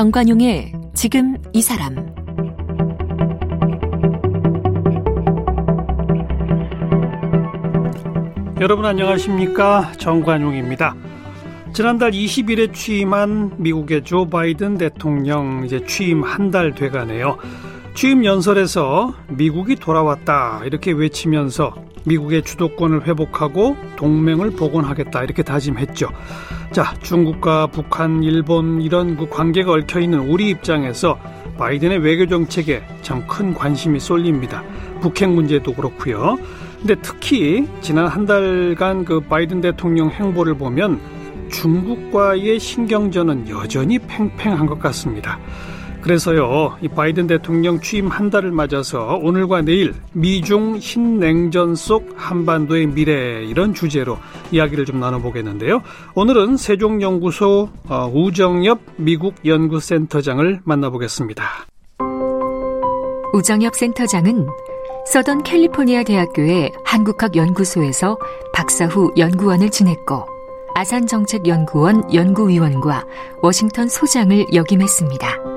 정관용의 지금 이 사람 여러분 안녕하십니까 정관용입니다. 지난달 20일에 취임한 미국의 조 바이든 대통령 이제 취임 한 달 돼가네요. 취임 연설에서 미국이 돌아왔다 이렇게 외치면서 미국의 주도권을 회복하고 동맹을 복원하겠다 이렇게 다짐했죠. 자, 중국과 북한, 일본 이런 그 관계가 얽혀 있는 우리 입장에서 바이든의 외교 정책에 참 큰 관심이 쏠립니다. 북핵 문제도 그렇고요. 근데 특히 지난 한 달간 그 바이든 대통령 행보를 보면 중국과의 신경전은 여전히 팽팽한 것 같습니다. 그래서요, 이 바이든 대통령 취임 한 달을 맞아서 오늘과 내일 미중 신냉전 속 한반도의 미래 이런 주제로 이야기를 좀 나눠보겠는데요. 오늘은 세종연구소 어, 우정엽 미국 연구센터장을 만나보겠습니다. 우정엽 센터장은 서던 캘리포니아 대학교의 한국학 연구소에서 박사 후 연구원을 지냈고 아산정책연구원 연구위원과 워싱턴 소장을 역임했습니다.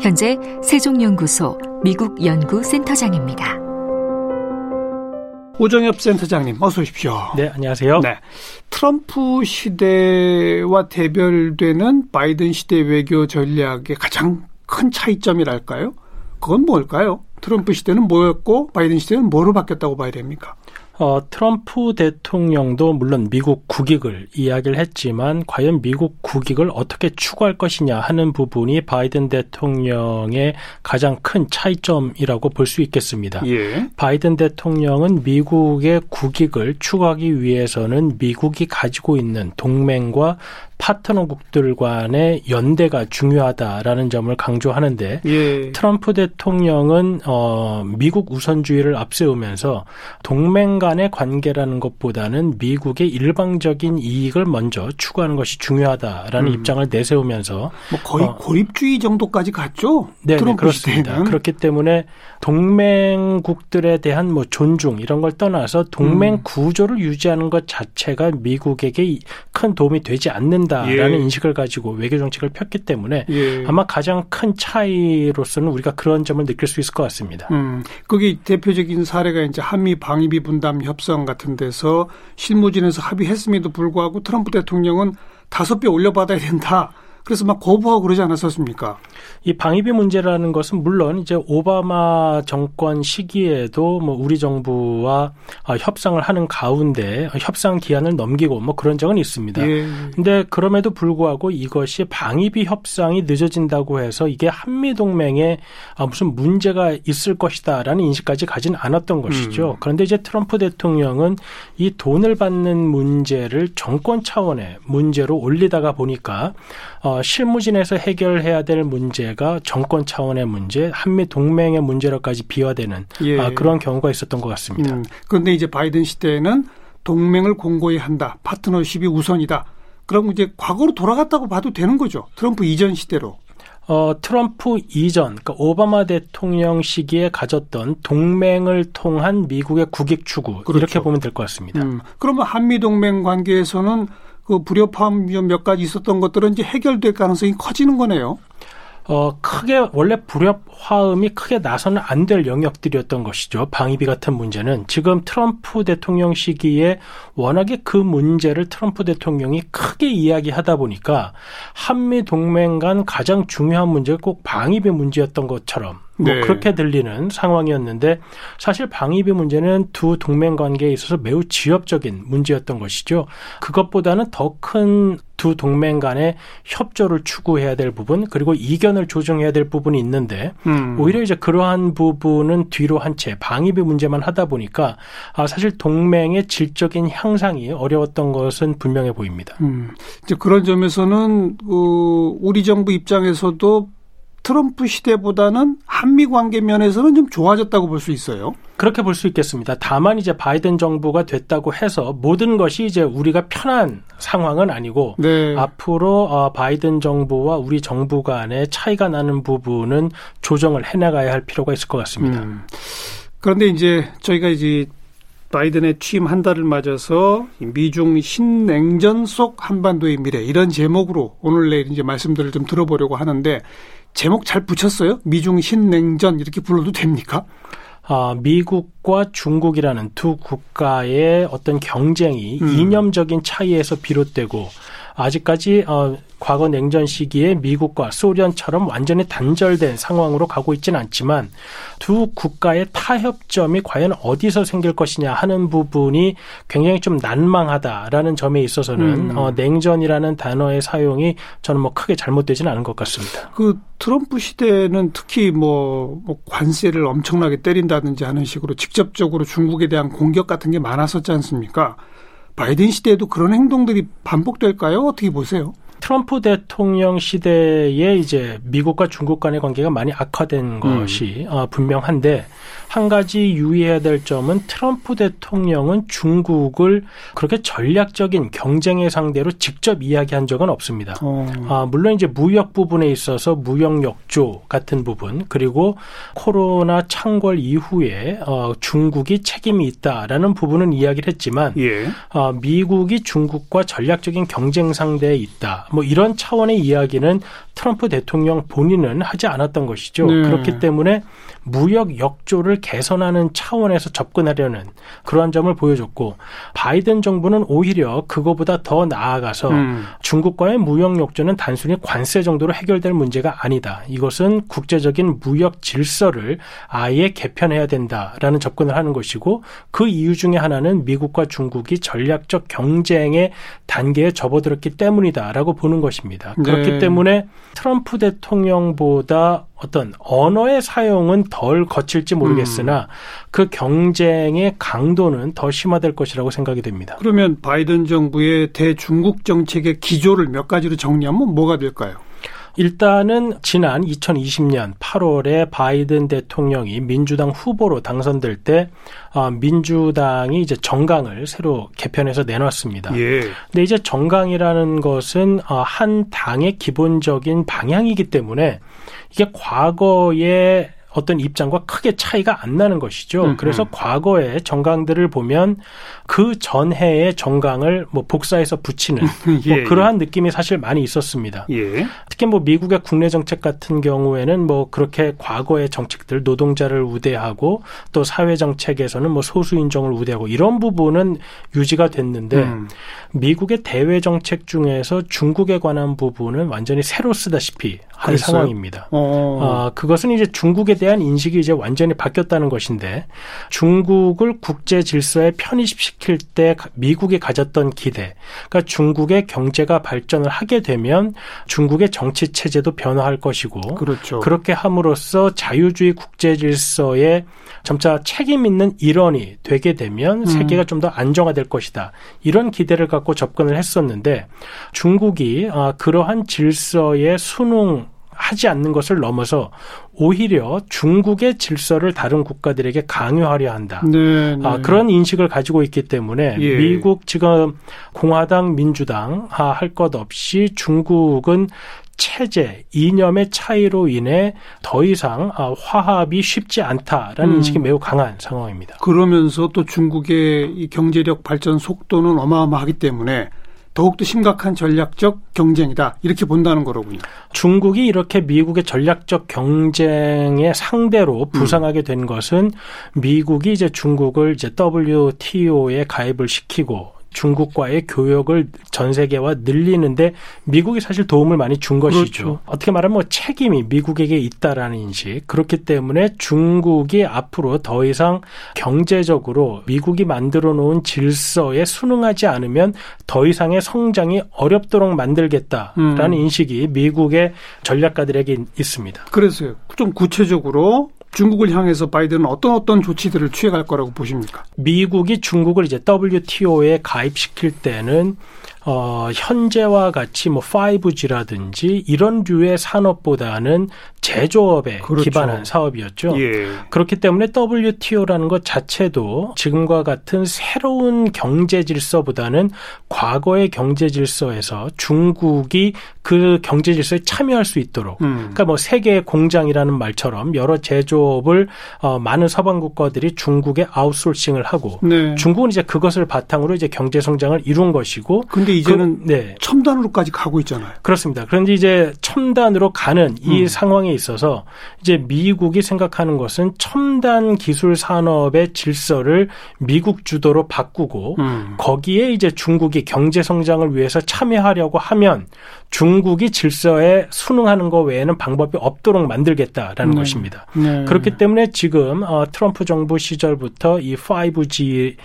현재 세종연구소 미국 연구센터장입니다. 오정엽 센터장님 어서 오십시오. 네, 안녕하세요. 네. 트럼프 시대와 대별되는 바이든 시대 외교 전략의 가장 큰 차이점이랄까요? 그건 뭘까요? 트럼프 시대는 뭐였고 바이든 시대는 뭐로 바뀌었다고 봐야 됩니까? 어, 트럼프 대통령도 물론 미국 국익을 이야기를 했지만 과연 미국 국익을 어떻게 추구할 것이냐 하는 부분이 바이든 대통령의 가장 큰 차이점이라고 볼 수 있겠습니다. 예. 바이든 대통령은 미국의 국익을 추구하기 위해서는 미국이 가지고 있는 동맹과 파트너국들 간의 연대가 중요하다라는 점을 강조하는데 예. 트럼프 대통령은 어 미국 우선주의를 앞세우면서 동맹 간의 관계라는 것보다는 미국의 일방적인 이익을 먼저 추구하는 것이 중요하다라는 음. 입장을 내세우면서 뭐 거의 어, 고립주의 정도까지 갔죠. 네, 네 그렇습니다. 시대는. 그렇기 때문에 동맹국들에 대한 뭐 존중 이런 걸 떠나서 동맹 음. 구조를 유지하는 것 자체가 미국에게 큰 도움이 되지 않는 된다라는 예. 인식을 가지고 외교 정책을 폈기 때문에 예. 아마 가장 큰 차이로서는 우리가 그런 점을 느낄 수 있을 것 같습니다. 음, 거기 대표적인 사례가 이제 한미 방위비 분담 협상 같은 데서 실무진에서 합의했음에도 불구하고 트럼프 대통령은 다섯 배 올려받아야 된다. 그래서 막 거부하고 그러지 않았었습니까? 이 방위비 문제라는 것은 물론 이제 오바마 정권 시기에도 뭐 우리 정부와 아, 협상을 하는 가운데 협상 기한을 넘기고 뭐 그런 적은 있습니다. 예. 근데 그럼에도 불구하고 이것이 방위비 협상이 늦어진다고 해서 이게 한미 동맹에 아, 무슨 문제가 있을 것이다라는 인식까지 가진 않았던 것이죠. 음. 그런데 이제 트럼프 대통령은 이 돈을 받는 문제를 정권 차원의 문제로 올리다가 보니까 어, 실무진에서 해결해야 될 문제가 정권 차원의 문제, 한미 동맹의 문제로까지 비화되는 예. 아, 그런 경우가 있었던 것 같습니다. 음, 그런데 이제 바이든 시대에는 동맹을 공고히 한다, 파트너십이 우선이다. 그럼 이제 과거로 돌아갔다고 봐도 되는 거죠. 트럼프 이전 시대로. 어, 트럼프 이전, 그러니까 오바마 대통령 시기에 가졌던 동맹을 통한 미국의 국익 추구 그렇죠. 이렇게 보면 될 것 같습니다. 음, 그러면 한미 동맹 관계에서는 그 불협화음 몇 가지 있었던 것들은 이제 해결될 가능성이 커지는 거네요. 어, 크게 원래 불협화음이 크게 나서는 안 될 영역들이었던 것이죠. 방위비 같은 문제는 지금 트럼프 대통령 시기에 워낙에 그 문제를 트럼프 대통령이 크게 이야기하다 보니까 한미 동맹 간 가장 중요한 문제가 꼭 방위비 문제였던 것처럼 뭐 네. 그렇게 들리는 상황이었는데 사실 방위비 문제는 두 동맹 관계에 있어서 매우 지엽적인 문제였던 것이죠. 그것보다는 더 큰 두 동맹 간의 협조를 추구해야 될 부분 그리고 이견을 조정해야 될 부분이 있는데 음. 오히려 이제 그러한 부분은 뒤로 한 채 방위비 문제만 하다 보니까 아 사실 동맹의 질적인 향상이 어려웠던 것은 분명해 보입니다. 음. 이제 그런 점에서는 그 우리 정부 입장에서도 트럼프 시대보다는 한미 관계 면에서는 좀 좋아졌다고 볼 수 있어요. 그렇게 볼 수 있겠습니다. 다만 이제 바이든 정부가 됐다고 해서 모든 것이 이제 우리가 편한 상황은 아니고 네. 앞으로 어, 바이든 정부와 우리 정부 간의 차이가 나는 부분은 조정을 해나가야 할 필요가 있을 것 같습니다. 음. 그런데 이제 저희가 이제 바이든의 취임 한 달을 맞아서 미중 신냉전 속 한반도의 미래 이런 제목으로 오늘 내일 이제 말씀들을 좀 들어보려고 하는데 제목 잘 붙였어요? 미중 신냉전 이렇게 불러도 됩니까? 아, 미국과 중국이라는 두 국가의 어떤 경쟁이 음. 이념적인 차이에서 비롯되고 아직까지 어, 과거 냉전 시기에 미국과 소련처럼 완전히 단절된 상황으로 가고 있지는 않지만 두 국가의 타협점이 과연 어디서 생길 것이냐 하는 부분이 굉장히 좀 난망하다라는 점에 있어서는 음. 어, 냉전이라는 단어의 사용이 저는 뭐 크게 잘못되지는 않은 것 같습니다. 그 트럼프 시대는 특히 뭐, 뭐 관세를 엄청나게 때린다든지 하는 식으로 직접적으로 중국에 대한 공격 같은 게 많았었지 않습니까? 바이든 시대에도 그런 행동들이 반복될까요? 어떻게 보세요? 트럼프 대통령 시대에 이제 미국과 중국 간의 관계가 많이 악화된 음. 것이 어, 분명한데 한 가지 유의해야 될 점은 트럼프 대통령은 중국을 그렇게 전략적인 경쟁의 상대로 직접 이야기한 적은 없습니다. 어. 아, 물론 이제 무역 부분에 있어서 무역 역조 같은 부분 그리고 코로나 창궐 이후에 어, 중국이 책임이 있다라는 부분은 이야기를 했지만 예. 어, 미국이 중국과 전략적인 경쟁 상대에 있다. 뭐 이런 차원의 이야기는 트럼프 대통령 본인은 하지 않았던 것이죠. 네. 그렇기 때문에 무역 역조를 개선하는 차원에서 접근하려는 그러한 점을 보여줬고 바이든 정부는 오히려 그거보다 더 나아가서 음. 중국과의 무역 역조는 단순히 관세 정도로 해결될 문제가 아니다. 이것은 국제적인 무역 질서를 아예 개편해야 된다라는 접근을 하는 것이고 그 이유 중에 하나는 미국과 중국이 전략적 경쟁의 단계에 접어들었기 때문이다라고 보는 것입니다. 그렇기 네. 때문에 트럼프 대통령보다 어떤 언어의 사용은 덜 거칠지 모르겠으나 음. 그 경쟁의 강도는 더 심화될 것이라고 생각이 됩니다. 그러면 바이든 정부의 대중국 정책의 기조를 몇 가지로 정리하면 뭐가 될까요? 일단은 지난 2020년 8월에 바이든 대통령이 민주당 후보로 당선될 때 어, 민주당이 이제 정강을 새로 개편해서 내놨습니다. 예. 근데 이제 정강이라는 것은 어, 한 당의 기본적인 방향이기 때문에 이게 과거에 어떤 입장과 크게 차이가 안 나는 것이죠. 음흠. 그래서 과거의 정강들을 보면 그 전해의 정강을 뭐 복사해서 붙이는 예, 뭐 그러한 예. 느낌이 사실 많이 있었습니다. 예. 특히 뭐 미국의 국내 정책 같은 경우에는 뭐 그렇게 과거의 정책들 노동자를 우대하고 또 사회 정책에서는 뭐 소수 인종을 우대하고 이런 부분은 유지가 됐는데 음. 미국의 대외 정책 중에서 중국에 관한 부분은 완전히 새로 쓰다시피 한 그랬어요? 상황입니다. 어. 어, 그것은 이제 중국에 대한 인식이 이제 완전히 바뀌었다는 것인데 중국을 국제 질서에 편입시킬 때 미국이 가졌던 기대, 그러니까 중국의 경제가 발전을 하게 되면 중국의 정치 체제도 변화할 것이고 그렇죠. 그렇게 함으로써 자유주의 국제 질서에 점차 책임 있는 일원이 되게 되면 음. 세계가 좀 더 안정화될 것이다. 이런 기대를 갖고 접근을 했었는데 중국이 아, 그러한 질서에 순응 하지 않는 것을 넘어서 오히려 중국의 질서를 다른 국가들에게 강요하려 한다. 네, 네. 아, 그런 인식을 가지고 있기 때문에 예. 미국 지금 공화당, 민주당 할것 없이 중국은 체제, 이념의 차이로 인해 더 이상 아, 화합이 쉽지 않다라는 음. 인식이 매우 강한 상황입니다. 그러면서 또 중국의 이 경제력 발전 속도는 어마어마하기 때문에 더욱더 심각한 전략적 경쟁이다. 이렇게 본다는 거로군요. 중국이 이렇게 미국의 전략적 경쟁의 상대로 부상하게 된 것은 미국이 이제 중국을 이제 WTO에 가입을 시키고 중국과의 교역을 전 세계와 늘리는데 미국이 사실 도움을 많이 준 것이죠. 그렇죠. 어떻게 말하면 뭐 책임이 미국에게 있다라는 인식. 그렇기 때문에 중국이 앞으로 더 이상 경제적으로 미국이 만들어 놓은 질서에 순응하지 않으면 더 이상의 성장이 어렵도록 만들겠다라는 음. 인식이 미국의 전략가들에게 있습니다. 그래서요. 좀 구체적으로 중국을 향해서 바이든은 어떤 어떤 조치들을 취해갈 거라고 보십니까? 미국이 중국을 이제 WTO에 가입시킬 때는 어, 현재와 같이 뭐 5G라든지 이런 류의 산업보다는 제조업에 그렇죠. 기반한 사업이었죠. 예. 그렇기 때문에 WTO라는 것 자체도 지금과 같은 새로운 경제 질서보다는 과거의 경제 질서에서 중국이 그 경제 질서에 참여할 수 있도록 음. 그러니까 뭐 세계 공장이라는 말처럼 여러 제조업을 어, 많은 서방 국가들이 중국에 아웃소싱을 하고 네. 중국은 이제 그것을 바탕으로 이제 경제 성장을 이룬 것이고 근데 이제는 그, 네. 첨단으로까지 가고 있잖아요. 그렇습니다. 그런데 이제 첨단으로 가는 이 음. 상황에 있어서 이제 미국이 생각하는 것은 첨단 기술 산업의 질서를 미국 주도로 바꾸고 음. 거기에 이제 중국이 경제 성장을 위해서 참여하려고 하면 중국이 질서에 순응하는 것 외에는 방법이 없도록 만들겠다라는 네. 것입니다. 네. 그렇기 때문에 지금 어, 트럼프 정부 시절부터 이 5G에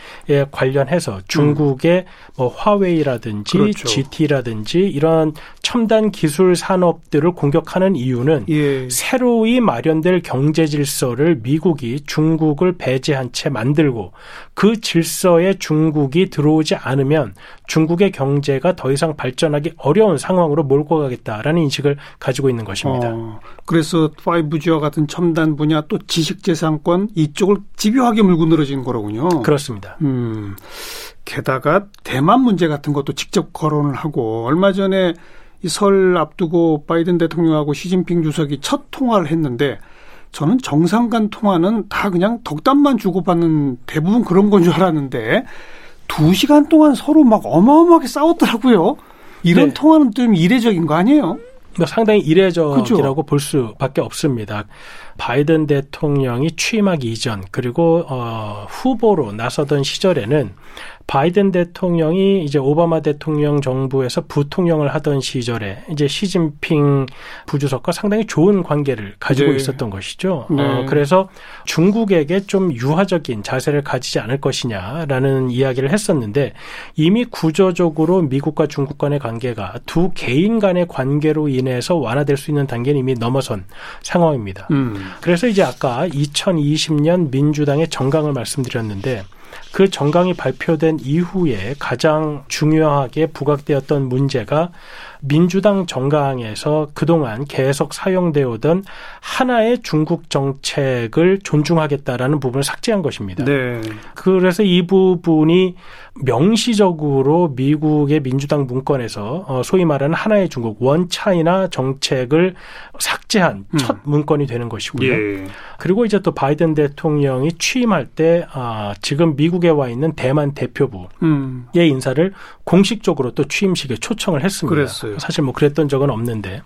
관련해서 중국의 음. 뭐 화웨이라든지 그렇죠. GT라든지 이런 첨단 기술 산업들을 공격하는 이유는 예. 새로이 마련될 경제 질서를 미국이 중국을 배제한 채 만들고 그 질서에 중국이 들어오지 않으면 중국의 경제가 더 이상 발전하기 어려운 상황으로 몰고 가겠다라는 인식을 가지고 있는 것입니다. 어, 그래서 5G와 같은 첨단 분야 또 지식재산권 이쪽을 집요하게 물고 늘어진 거로군요. 그렇습니다. 음, 게다가 대만 문제 같은 것도 직접 거론을 하고 얼마 전에 이 설 앞두고 바이든 대통령하고 시진핑 주석이 첫 통화를 했는데 저는 정상 간 통화는 다 그냥 덕담만 주고받는 대부분 그런 건 줄 알았는데 두 시간 동안 서로 막 어마어마하게 싸웠더라고요. 이런 네. 통화는 좀 이례적인 거 아니에요? 뭐 상당히 이례적이라고 볼 수밖에 없습니다. 바이든 대통령이 취임하기 이전 그리고 어, 후보로 나서던 시절에는 바이든 대통령이 이제 오바마 대통령 정부에서 부통령을 하던 시절에 이제 시진핑 부주석과 상당히 좋은 관계를 가지고 네. 있었던 것이죠. 어, 네. 어, 그래서 중국에게 좀 유화적인 자세를 가지지 않을 것이냐라는 이야기를 했었는데 이미 구조적으로 미국과 중국 간의 관계가 두 개인 간의 관계로 인해서 완화될 수 있는 단계는 이미 넘어선 상황입니다. 음. 그래서 이제 아까 2020년 민주당의 정강을 말씀드렸는데 그 정강이 발표된 이후에 가장 중요하게 부각되었던 문제가 민주당 정강에서 그동안 계속 사용되어 오던 하나의 중국 정책을 존중하겠다라는 부분을 삭제한 것입니다. 네. 그래서 이 부분이 명시적으로 미국의 민주당 문건에서 어, 소위 말하는 하나의 중국 원 차이나 정책을 삭제한 음. 첫 문건이 되는 것이고요. 예. 그리고 이제 또 바이든 대통령이 취임할 때 아, 지금 미국에 와 있는 대만 대표부의 음. 인사를 공식적으로 또 취임식에 초청을 했습니다. 그랬어요. 사실 뭐 그랬던 적은 없는데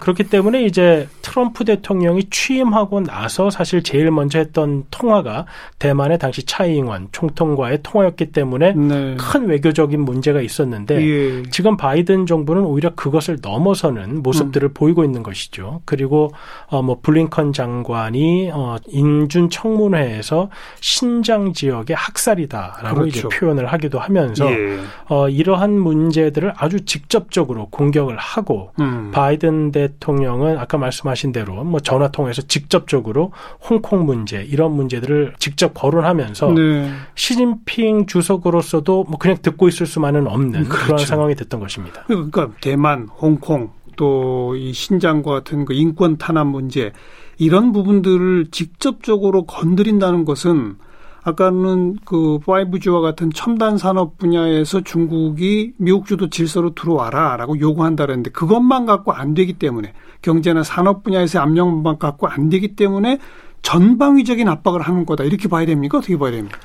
그렇기 때문에 이제 트럼프 대통령이 취임하고 나서 사실 제일 먼저 했던 통화가 대만의 당시 차이잉원 총통과의 통화였기 때문에 음. 네. 큰 외교적인 문제가 있었는데 예. 지금 바이든 정부는 오히려 그것을 넘어서는 모습들을 음. 보이고 있는 것이죠. 그리고 어 뭐 블링컨 장관이 어 인준 청문회에서 신장 지역의 학살이다라고 그렇죠. 이제 표현을 하기도 하면서 예. 어 이러한 문제들을 아주 직접적으로 공 격을 하고 음. 바이든 대통령은 아까 말씀하신 대로 뭐 전화 통해서 직접적으로 홍콩 문제 이런 문제들을 직접 거론하면서 네. 시진핑 주석으로서 있어도 뭐 그냥 듣고 있을 수만은 없는 그렇죠. 그런 상황이 됐던 것입니다. 그러니까 대만, 홍콩 또 이 신장과 같은 그 인권 탄압 문제 이런 부분들을 직접적으로 건드린다는 것은 아까는 그 5G와 같은 첨단 산업 분야에서 중국이 미국 주도 질서로 들어와라라고 요구한다 그랬는데 그것만 갖고 안 되기 때문에 경제나 산업 분야에서의 압력만 갖고 안 되기 때문에 전방위적인 압박을 하는 거다 이렇게 봐야 됩니까? 어떻게 봐야 됩니까?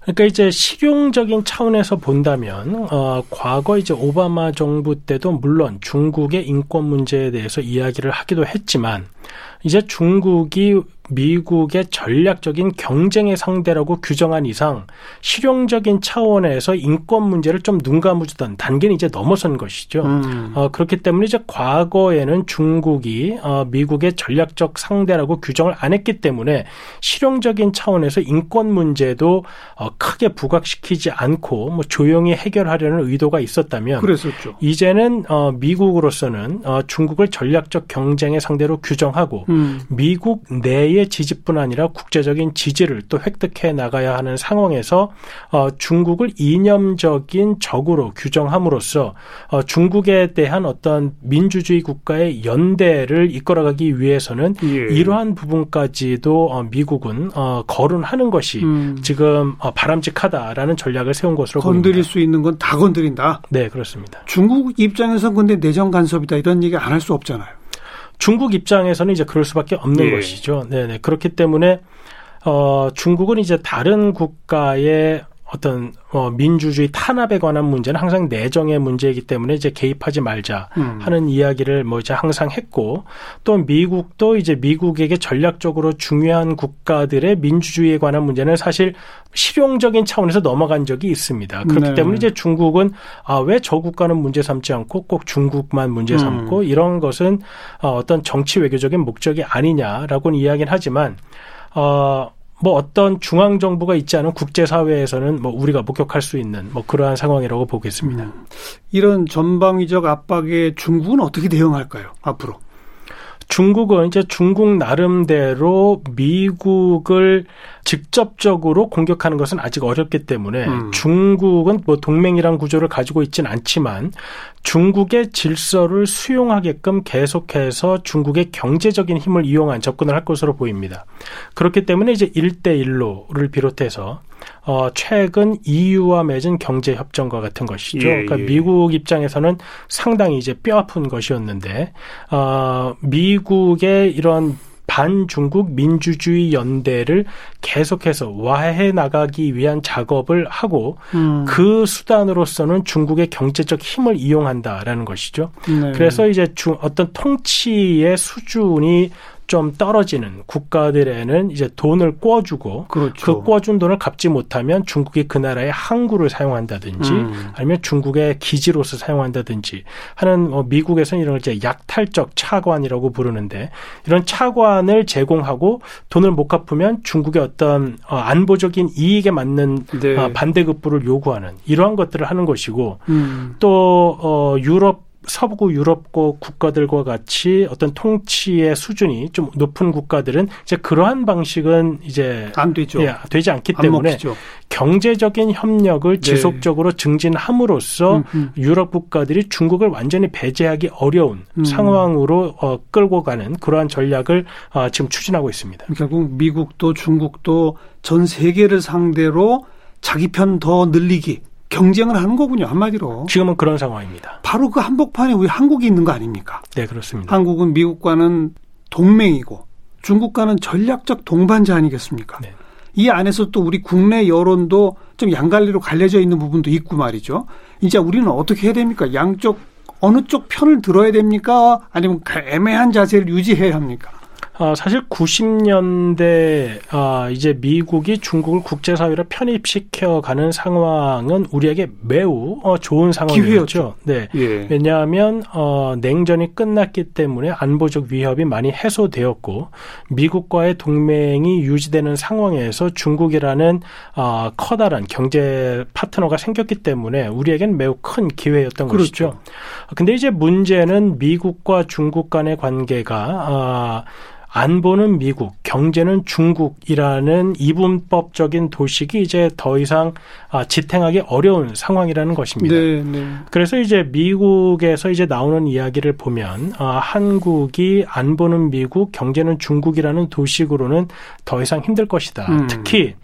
그러니까 이제 실용적인 차원에서 본다면 어 과거 이제 오바마 정부 때도 물론 중국의 인권 문제에 대해서 이야기를 하기도 했지만 이제 중국이 미국의 전략적인 경쟁의 상대라고 규정한 이상 실용적인 차원에서 인권 문제를 좀 눈 감아주던 단계는 이제 넘어선 것이죠. 음. 어, 그렇기 때문에 이제 과거에는 중국이 어, 미국의 전략적 상대라고 규정을 안 했기 때문에 실용적인 차원에서 인권 문제도 어, 크게 부각시키지 않고 뭐 조용히 해결하려는 의도가 있었다면 그랬었죠. 이제는 어, 미국으로서는 어, 중국을 전략적 경쟁의 상대로 규정하고 하고 음. 미국 내의 지지뿐 아니라 국제적인 지지를 또 획득해 나가야 하는 상황에서 어, 중국을 이념적인 적으로 규정함으로써 어, 중국에 대한 어떤 민주주의 국가의 연대를 이끌어가기 위해서는 예. 이러한 부분까지도 어, 미국은 어, 거론하는 것이 음. 지금 어, 바람직하다라는 전략을 세운 것으로 건드릴 보입니다. 수 있는 건 다 건드린다. 네, 그렇습니다. 중국 입장에서 근데 내정 간섭이다 이런 얘기 안 할 수 없잖아요. 중국 입장에서는 이제 그럴 수밖에 없는 예. 것이죠. 네네. 그렇기 때문에 어, 중국은 이제 다른 국가의 어떤 어, 민주주의 탄압에 관한 문제는 항상 내정의 문제이기 때문에 이제 개입하지 말자 음. 하는 이야기를 뭐 이제 항상 했고 또 미국도 이제 미국에게 전략적으로 중요한 국가들의 민주주의에 관한 문제는 사실 실용적인 차원에서 넘어간 적이 있습니다. 그렇기 네. 때문에 이제 중국은 아, 왜 저 국가는 문제 삼지 않고 꼭 중국만 문제 삼고 음. 이런 것은 어, 어떤 정치 외교적인 목적이 아니냐라고는 이야기는 하지만 어, 뭐 어떤 중앙 정부가 있지 않은 국제 사회에서는 뭐 우리가 목격할 수 있는 뭐 그러한 상황이라고 보겠습니다. 음. 이런 전방위적 압박에 중국은 어떻게 대응할까요? 앞으로? 중국은 이제 중국 나름대로 미국을 직접적으로 공격하는 것은 아직 어렵기 때문에 음. 중국은 뭐 동맹이란 구조를 가지고 있지는 않지만 중국의 질서를 수용하게끔 계속해서 중국의 경제적인 힘을 이용한 접근을 할 것으로 보입니다. 그렇기 때문에 이제 일대일로를 비롯해서 어, 최근 EU와 맺은 경제 협정과 같은 것이죠. 예, 그러니까 예. 미국 입장에서는 상당히 이제 뼈아픈 것이었는데 어, 미국의 이런 반중국 민주주의 연대를 계속해서 와해 나가기 위한 작업을 하고 음. 그 수단으로서는 중국의 경제적 힘을 이용한다라는 것이죠. 네. 그래서 이제 중, 어떤 통치의 수준이 좀 떨어지는 국가들에는 이제 돈을 꿔주고 그렇죠. 그 꿔준 돈을 갚지 못하면 중국이 그 나라의 항구를 사용한다든지 음. 아니면 중국의 기지로서 사용한다든지 하는 뭐 미국에서는 이런 걸 이제 약탈적 차관이라고 부르는데 이런 차관을 제공하고 돈을 못 갚으면 중국의 어떤 어, 안보적인 이익에 맞는 네. 어, 반대급부를 요구하는 이러한 것들을 하는 것이고 음. 또 어, 유럽 서부 유럽국 국가들과 같이 어떤 통치의 수준이 좀 높은 국가들은 이제 그러한 방식은 이제 안 되죠. 예, 되지 않기 때문에 먹히죠. 경제적인 협력을 네. 지속적으로 증진함으로써 음, 음. 유럽 국가들이 중국을 완전히 배제하기 어려운 음. 상황으로 어, 끌고 가는 그러한 전략을 어, 지금 추진하고 있습니다. 결국 미국도 중국도 전 세계를 상대로 자기 편 더 늘리기 경쟁을 하는 거군요 한마디로. 지금은 그런 상황입니다. 바로 그 한복판에 우리 한국이 있는 거 아닙니까? 네 그렇습니다. 한국은 미국과는 동맹이고 중국과는 전략적 동반자 아니겠습니까? 네. 이 안에서 또 우리 국내 여론도 좀 양갈래로 갈려져 있는 부분도 있고 말이죠. 이제 우리는 어떻게 해야 됩니까? 양쪽 어느 쪽 편을 들어야 됩니까? 아니면 애매한 자세를 유지해야 합니까? 어, 사실 90년대 어, 이제 미국이 중국을 국제사회로 편입시켜 가는 상황은 우리에게 매우 어, 좋은 상황이었죠. 네. 예. 왜냐하면 어, 냉전이 끝났기 때문에 안보적 위협이 많이 해소되었고 미국과의 동맹이 유지되는 상황에서 중국이라는 어, 커다란 경제 파트너가 생겼기 때문에 우리에겐 매우 큰 기회였던 그렇죠. 것이죠. 근데 이제 문제는 미국과 중국 간의 관계가 어, 안보는 미국, 경제는 중국이라는 이분법적인 도식이 이제 더 이상 아, 지탱하기 어려운 상황이라는 것입니다. 네, 네. 그래서 이제 미국에서 이제 나오는 이야기를 보면 아, 한국이 안보는 미국, 경제는 중국이라는 도식으로는 더 이상 힘들 것이다. 음. 특히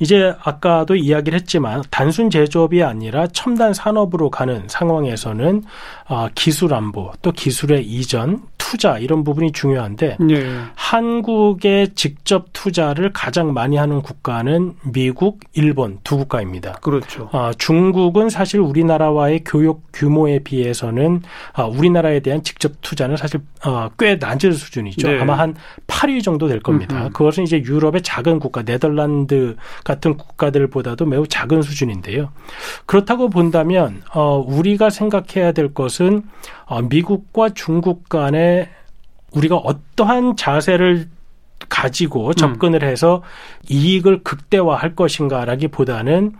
이제 아까도 이야기를 했지만 단순 제조업이 아니라 첨단 산업으로 가는 상황에서는 어, 기술 안보 또 기술의 이전 투자 이런 부분이 중요한데 네. 한국의 직접 투자를 가장 많이 하는 국가는 미국, 일본 두 국가입니다. 그렇죠. 어, 중국은 사실 우리나라와의 교육 규모에 비해서는 어, 우리나라에 대한 직접 투자는 사실 어, 꽤 낮은 수준이죠. 네. 아마 한 8위 정도 될 겁니다. 음흠. 그것은 이제 유럽의 작은 국가 네덜란드 같은 국가들보다도 매우 작은 수준인데요. 그렇다고 본다면 어, 우리가 생각해야 될 것은 어, 미국과 중국 간에 우리가 어떠한 자세를 가지고 음. 접근을 해서 이익을 극대화할 것인가라기보다는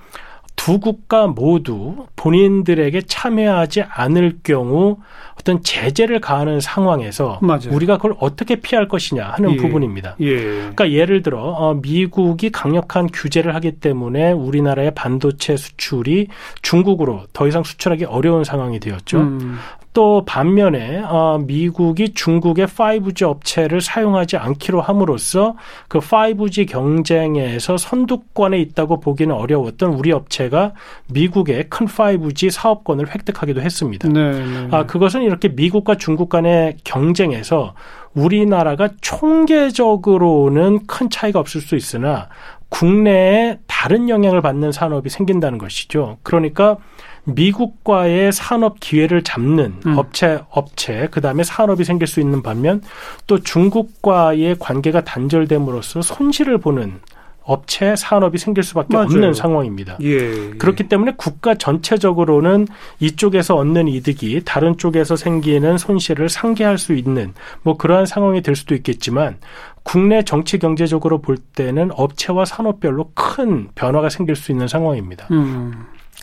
두 국가 모두 본인들에게 참여하지 않을 경우 어떤 제재를 가하는 상황에서 맞아요. 우리가 그걸 어떻게 피할 것이냐 하는 예. 부분입니다. 예. 그러니까 예를 들어 어, 미국이 강력한 규제를 하기 때문에 우리나라의 반도체 수출이 중국으로 더 이상 수출하기 어려운 상황이 되었죠. 음. 또 반면에 어, 미국이 중국의 5G 업체를 사용하지 않기로 함으로써 그 5G 경쟁에서 선두권에 있다고 보기는 어려웠던 우리 업체가 미국의 큰 5G 사업권을 획득하기도 했습니다. 네, 네. 아, 그것은 이렇게 미국과 중국 간의 경쟁에서 우리나라가 총계적으로는 큰 차이가 없을 수 있으나 국내에 다른 영향을 받는 산업이 생긴다는 것이죠. 그러니까 미국과의 산업 기회를 잡는 음. 업체 업체 그 다음에 산업이 생길 수 있는 반면 또 중국과의 관계가 단절됨으로써 손실을 보는 업체 산업이 생길 수밖에 맞아요. 없는 상황입니다. 예, 예. 그렇기 때문에 국가 전체적으로는 이쪽에서 얻는 이득이 다른 쪽에서 생기는 손실을 상계할 수 있는 뭐 그러한 상황이 될 수도 있겠지만 국내 정치 경제적으로 볼 때는 업체와 산업별로 큰 변화가 생길 수 있는 상황입니다. 음.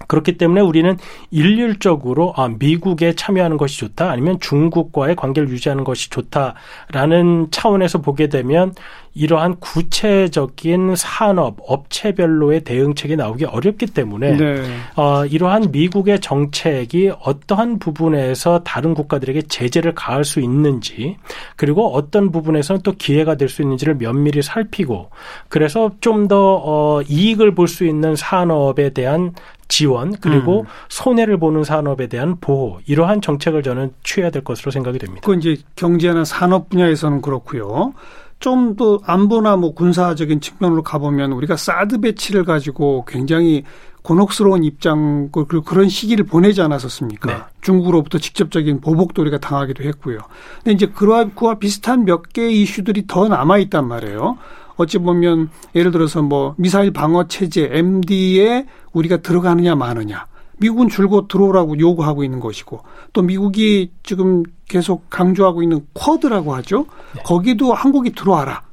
그렇기 때문에 우리는 일률적으로 아, 미국에 참여하는 것이 좋다 아니면 중국과의 관계를 유지하는 것이 좋다라는 차원에서 보게 되면 이러한 구체적인 산업 업체별로의 대응책이 나오기 어렵기 때문에 네. 어, 이러한 미국의 정책이 어떠한 부분에서 다른 국가들에게 제재를 가할 수 있는지 그리고 어떤 부분에서는 또 기회가 될 수 있는지를 면밀히 살피고 그래서 좀더 어, 이익을 볼 수 있는 산업에 대한 지원 그리고 음. 손해를 보는 산업에 대한 보호 이러한 정책을 저는 취해야 될 것으로 생각이 됩니다. 그 이제 경제나 산업 분야에서는 그렇고요. 좀 더 안보나 뭐 군사적인 측면으로 가보면 우리가 사드 배치를 가지고 굉장히 곤혹스러운 입장 그리고 그런 시기를 보내지 않았었습니까? 네. 중국으로부터 직접적인 보복도 우리가 당하기도 했고요. 근데 이제 그와 비슷한 몇 개의 이슈들이 더 남아 있단 말이에요. 어찌 보면 예를 들어서 뭐 미사일 방어 체제 MD에 우리가 들어가느냐 마느냐. 미국은 줄곧 들어오라고 요구하고 있는 것이고 또 미국이 지금 계속 강조하고 있는 쿼드라고 하죠. 네. 거기도 한국이 들어와라.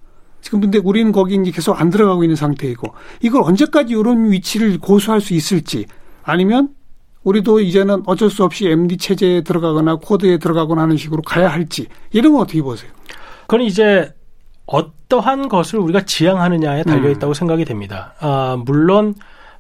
지금 근데 우리는 거기 이제 계속 안 들어가고 있는 상태이고 이걸 언제까지 이런 위치를 고수할 수 있을지 아니면 우리도 이제는 어쩔 수 없이 MD 체제에 들어가거나 코드에 들어가거나 하는 식으로 가야 할지 이런 건 어떻게 보세요? 그건 이제 어떠한 것을 우리가 지향하느냐에 달려 있다고 음. 생각이 됩니다. 아, 물론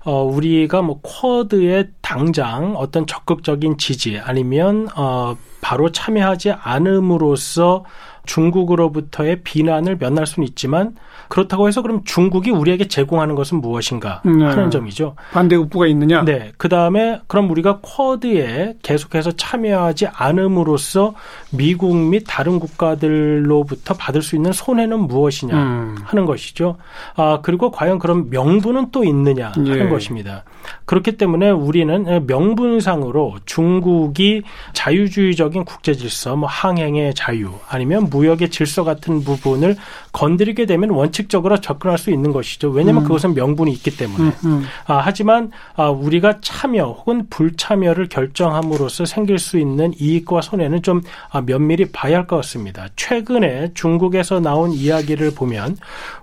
어, 우리가 뭐 쿼드에 당장 어떤 적극적인 지지 아니면 어, 바로 참여하지 않음으로써 중국으로부터의 비난을 면할 수는 있지만 그렇다고 해서 그럼 중국이 우리에게 제공하는 것은 무엇인가 네. 하는 점이죠. 반대국부가 있느냐? 네. 그 다음에 그럼 우리가 쿼드에 계속해서 참여하지 않음으로써 미국 및 다른 국가들로부터 받을 수 있는 손해는 무엇이냐 음. 하는 것이죠. 아 그리고 과연 그런 명분은 또 있느냐 하는 예. 것입니다. 그렇기 때문에 우리는 명분상으로 중국이 자유주의적인 국제 질서, 뭐 항행의 자유 아니면 무역의 질서 같은 부분을 건드리게 되면 원 칙적으로 접근할 수 있는 것이죠. 왜냐하면 음. 그것은 명분이 있기 때문에. 음, 음. 아, 하지만 아, 우리가 참여 혹은 불참여를 결정함으로써 생길 수 있는 이익과 손해는 좀 아, 면밀히 봐야 할 것 같습니다. 최근에 중국에서 나온 이야기를 보면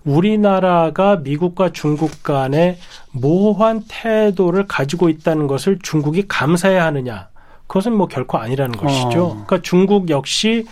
우리나라가 미국과 중국 간의 모호한 태도를 가지고 있다는 것을 중국이 감사해야 하느냐. 그것은 뭐 결코 아니라는 것이죠. 어. 그러니까 중국 역시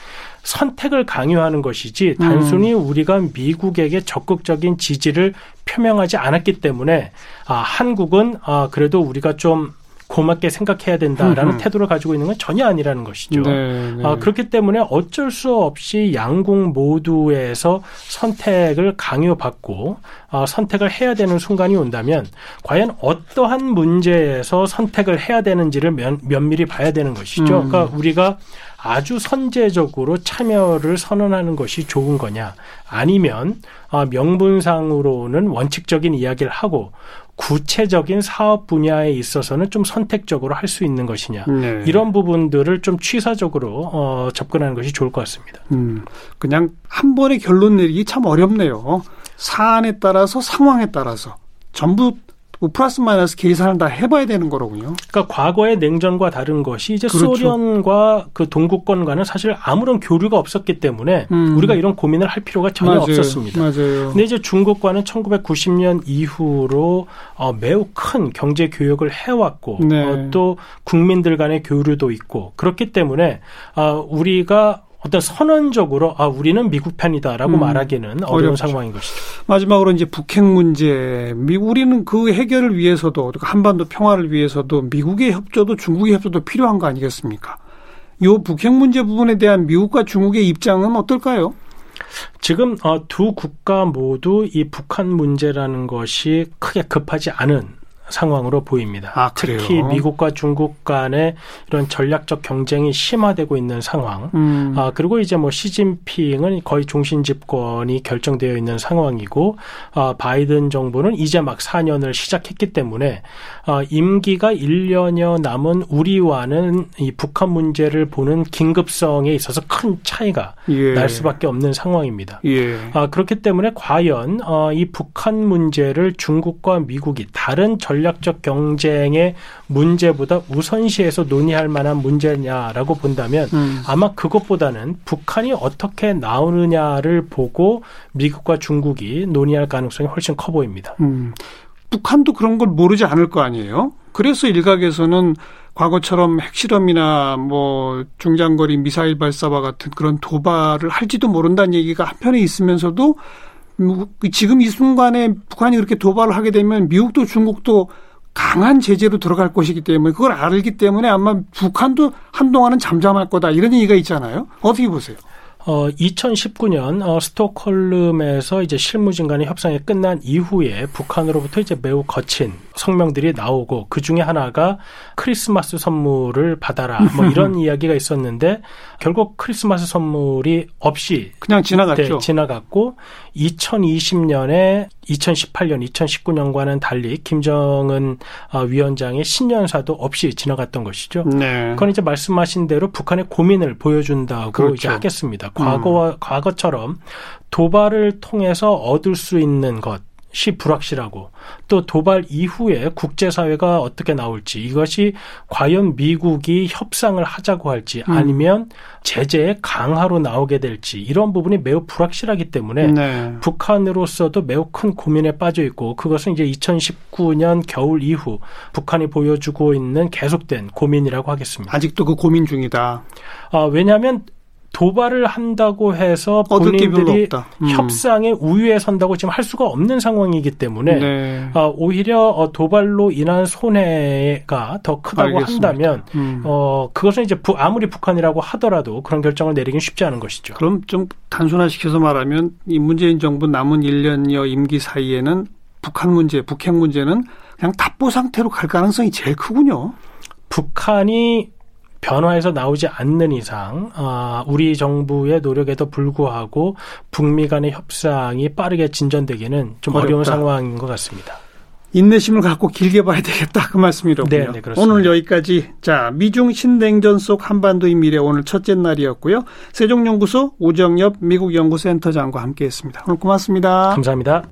선택을 강요하는 것이지 단순히 음. 우리가 미국에게 적극적인 지지를 표명하지 않았기 때문에 아 한국은 아 그래도 우리가 좀 고맙게 생각해야 된다라는 음 태도를 가지고 있는 건 전혀 아니라는 것이죠. 네, 네. 아, 그렇기 때문에 어쩔 수 없이 양국 모두에서 선택을 강요받고 아, 선택을 해야 되는 순간이 온다면 과연 어떠한 문제에서 선택을 해야 되는지를 면, 면밀히 봐야 되는 것이죠. 음. 그러니까 우리가 아주 선제적으로 참여를 선언하는 것이 좋은 거냐 아니면 아, 명분상으로는 원칙적인 이야기를 하고 구체적인 사업 분야에 있어서는 좀 선택적으로 할 수 있는 것이냐 네. 이런 부분들을 좀 취사적으로 어, 접근하는 것이 좋을 것 같습니다. 음, 그냥 한 번에 결론 내리기 참 어렵네요. 사안에 따라서 상황에 따라서 전부 뭐 플러스 마이너스 계산을 다 해봐야 되는 거로군요. 그러니까 과거의 냉전과 다른 것이 이제 그렇죠. 소련과 그 동구권과는 사실 아무런 교류가 없었기 때문에 음. 우리가 이런 고민을 할 필요가 전혀 맞아요. 없었습니다. 맞아요. 근데 이제 중국과는 1990년 이후로 어, 매우 큰 경제 교역을 해왔고 네. 어, 또 국민들 간의 교류도 있고 그렇기 때문에 어, 우리가 어떤 선언적으로 아 우리는 미국 편이다라고 음, 말하기는 어려운 어렵죠. 상황인 것이죠. 마지막으로 이제 북핵 문제, 미 우리는 그 해결을 위해서도 한반도 평화를 위해서도 미국의 협조도 중국의 협조도 필요한 거 아니겠습니까? 요 북핵 문제 부분에 대한 미국과 중국의 입장은 어떨까요? 지금 어, 두 국가 모두 이 북한 문제라는 것이 크게 급하지 않은 상황으로 보입니다. 아, 특히 미국과 중국 간의 이런 전략적 경쟁이 심화되고 있는 상황. 음. 아, 그리고 이제 뭐 시진핑은 거의 종신 집권이 결정되어 있는 상황이고 아, 바이든 정부는 이제 막 4년을 시작했기 때문에 아, 임기가 1년여 남은 우리와는 이 북한 문제를 보는 긴급성에 있어서 큰 차이가 예. 날 수밖에 없는 상황입니다. 예. 아, 그렇기 때문에 과연 어, 이 북한 문제를 중국과 미국이 다른 전 전략적 경쟁의 문제보다 우선시해서 논의할 만한 문제냐라고 본다면 음. 아마 그것보다는 북한이 어떻게 나오느냐를 보고 미국과 중국이 논의할 가능성이 훨씬 커 보입니다. 음. 북한도 그런 걸 모르지 않을 거 아니에요? 그래서 일각에서는 과거처럼 핵실험이나 뭐 중장거리 미사일 발사와 같은 그런 도발을 할지도 모른다는 얘기가 한편에 있으면서도 지금 이 순간에 북한이 그렇게 도발을 하게 되면 미국도 중국도 강한 제재로 들어갈 것이기 때문에 그걸 알기 때문에 아마 북한도 한동안은 잠잠할 거다 이런 얘기가 있잖아요. 어떻게 보세요? 어, 2019년 어, 스톡홀름에서 이제 실무진 간의 협상이 끝난 이후에 북한으로부터 이제 매우 거친 성명들이 나오고 그 중에 하나가 크리스마스 선물을 받아라 뭐 이런 이야기가 있었는데 결국 크리스마스 선물이 없이 그냥 지나갔죠. 네, 지나갔고 2020년에 2018년, 2019년과는 달리 김정은 어, 위원장의 신년사도 없이 지나갔던 것이죠. 네. 그건 이제 말씀하신 대로 북한의 고민을 보여준다고 그렇죠. 이제 하겠습니다. 과거와 음. 과거처럼 도발을 통해서 얻을 수 있는 것 시 불확실하고 또 도발 이후에 국제사회가 어떻게 나올지 이것이 과연 미국이 협상을 하자고 할지 음. 아니면 제재의 강화로 나오게 될지 이런 부분이 매우 불확실하기 때문에 네. 북한으로서도 매우 큰 고민에 빠져 있고 그것은 이제 2019년 겨울 이후 북한이 보여주고 있는 계속된 고민이라고 하겠습니다. 아직도 그 고민 중이다. 아, 왜냐하면 도발을 한다고 해서 본인들이 음. 협상의 우위에 선다고 지금 할 수가 없는 상황이기 때문에 네. 어, 오히려 어, 도발로 인한 손해가 더 크다고 알겠습니다. 한다면 음. 어, 그것은 이제 부, 아무리 북한이라고 하더라도 그런 결정을 내리긴 쉽지 않은 것이죠. 그럼 좀 단순화시켜서 말하면 이 문재인 정부 남은 1년여 임기 사이에는 북한 문제, 북핵 문제는 그냥 답보 상태로 갈 가능성이 제일 크군요. 북한이 변화해서 나오지 않는 이상 아, 우리 정부의 노력에도 불구하고 북미 간의 협상이 빠르게 진전되기는 좀 어렵다. 어려운 상황인 것 같습니다. 인내심을 갖고 길게 봐야 되겠다 그 말씀이로군요. 네, 네, 오늘 여기까지 자 미중 신냉전 속 한반도의 미래 오늘 첫째 날이었고요. 세종연구소 우정엽 미국연구센터장과 함께했습니다. 오늘 고맙습니다. 감사합니다.